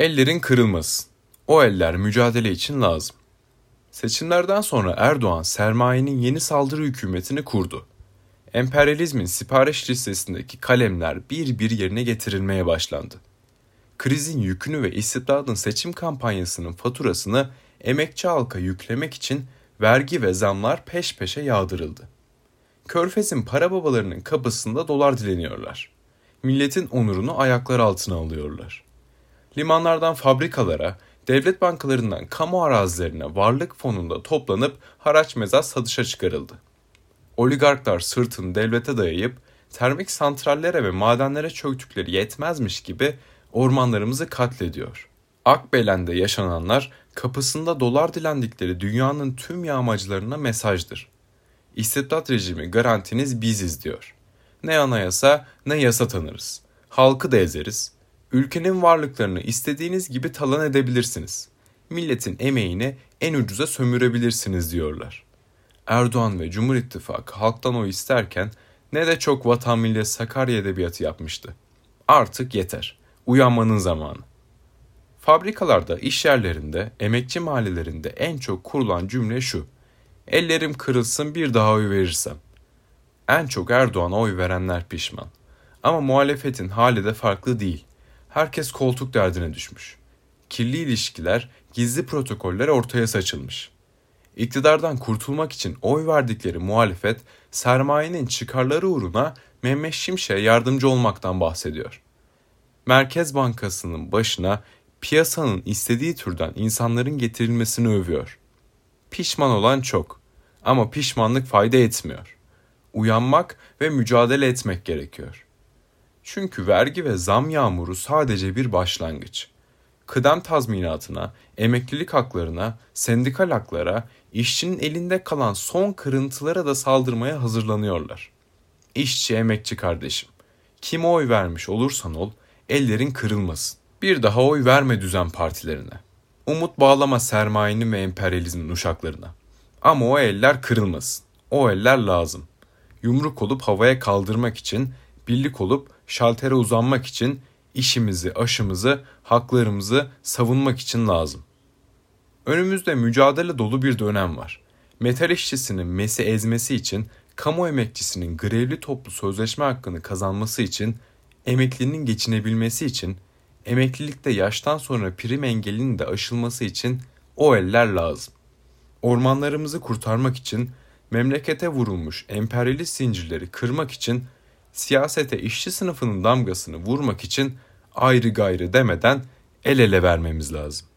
Ellerin kırılmasın. O eller mücadele için lazım. Seçimlerden sonra Erdoğan sermayenin yeni saldırı hükümetini kurdu. Emperyalizmin sipariş listesindeki kalemler bir bir yerine getirilmeye başlandı. Krizin yükünü ve istibdadın seçim kampanyasının faturasını emekçi halka yüklemek için vergi ve zamlar peş peşe yağdırıldı. Körfez'in para babalarının kapısında dolar dileniyorlar. Milletin onurunu ayaklar altına alıyorlar. Limanlardan fabrikalara, devlet bankalarından kamu arazilerine varlık fonunda toplanıp haraç mezat satışa çıkarıldı. Oligarklar sırtını devlete dayayıp termik santrallere ve madenlere çöktükleri yetmezmiş gibi ormanlarımızı katlediyor. Akbelen'de yaşananlar kapısında dolar dilendikleri dünyanın tüm yağmacılarına mesajdır. İstibdat rejimi garantiniz biziz diyor. Ne anayasa ne yasa tanırız. Halkı da ezeriz. Ülkenin varlıklarını istediğiniz gibi talan edebilirsiniz. Milletin emeğini en ucuza sömürebilirsiniz diyorlar. Erdoğan ve Cumhur İttifakı halktan o isterken ne de çok vatan millet Sakarya edebiyatı yapmıştı. Artık yeter. Uyanmanın zamanı. Fabrikalarda, iş yerlerinde, emekçi mahallelerinde en çok kurulan cümle şu. Ellerim kırılsın bir daha oy verirsem. En çok Erdoğan'a oy verenler pişman. Ama muhalefetin hali de farklı değil. Herkes koltuk derdine düşmüş. Kirli ilişkiler, gizli protokoller ortaya saçılmış. İktidardan kurtulmak için oy verdikleri muhalefet, sermayenin çıkarları uğruna Mehmet Şimşek'e yardımcı olmaktan bahsediyor. Merkez Bankası'nın başına piyasanın istediği türden insanların getirilmesini övüyor. Pişman olan çok ama pişmanlık fayda etmiyor. Uyanmak ve mücadele etmek gerekiyor. Çünkü vergi ve zam yağmuru sadece bir başlangıç. Kıdem tazminatına, emeklilik haklarına, sendikal haklara, işçinin elinde kalan son kırıntılara da saldırmaya hazırlanıyorlar. İşçi emekçi kardeşim, kime oy vermiş olursan ol, ellerin kırılmasın. Bir daha oy verme düzen partilerine. Umut bağlama sermayenin ve emperyalizmin uşaklarına. Ama o eller kırılmasın. O eller lazım. Yumruk olup havaya kaldırmak için, birlik olup şaltere uzanmak için, işimizi, aşımızı, haklarımızı savunmak için lazım. Önümüzde mücadele dolu bir dönem var. Metal işçisinin mesi ezmesi için, kamu emekçisinin grevli toplu sözleşme hakkını kazanması için, emeklinin geçinebilmesi için, emeklilikte yaştan sonra prim engelinin de aşılması için o eller lazım. Ormanlarımızı kurtarmak için, memlekete vurulmuş emperyalist zincirleri kırmak için, siyasete işçi sınıfının damgasını vurmak için ayrı gayrı demeden el ele vermemiz lazım.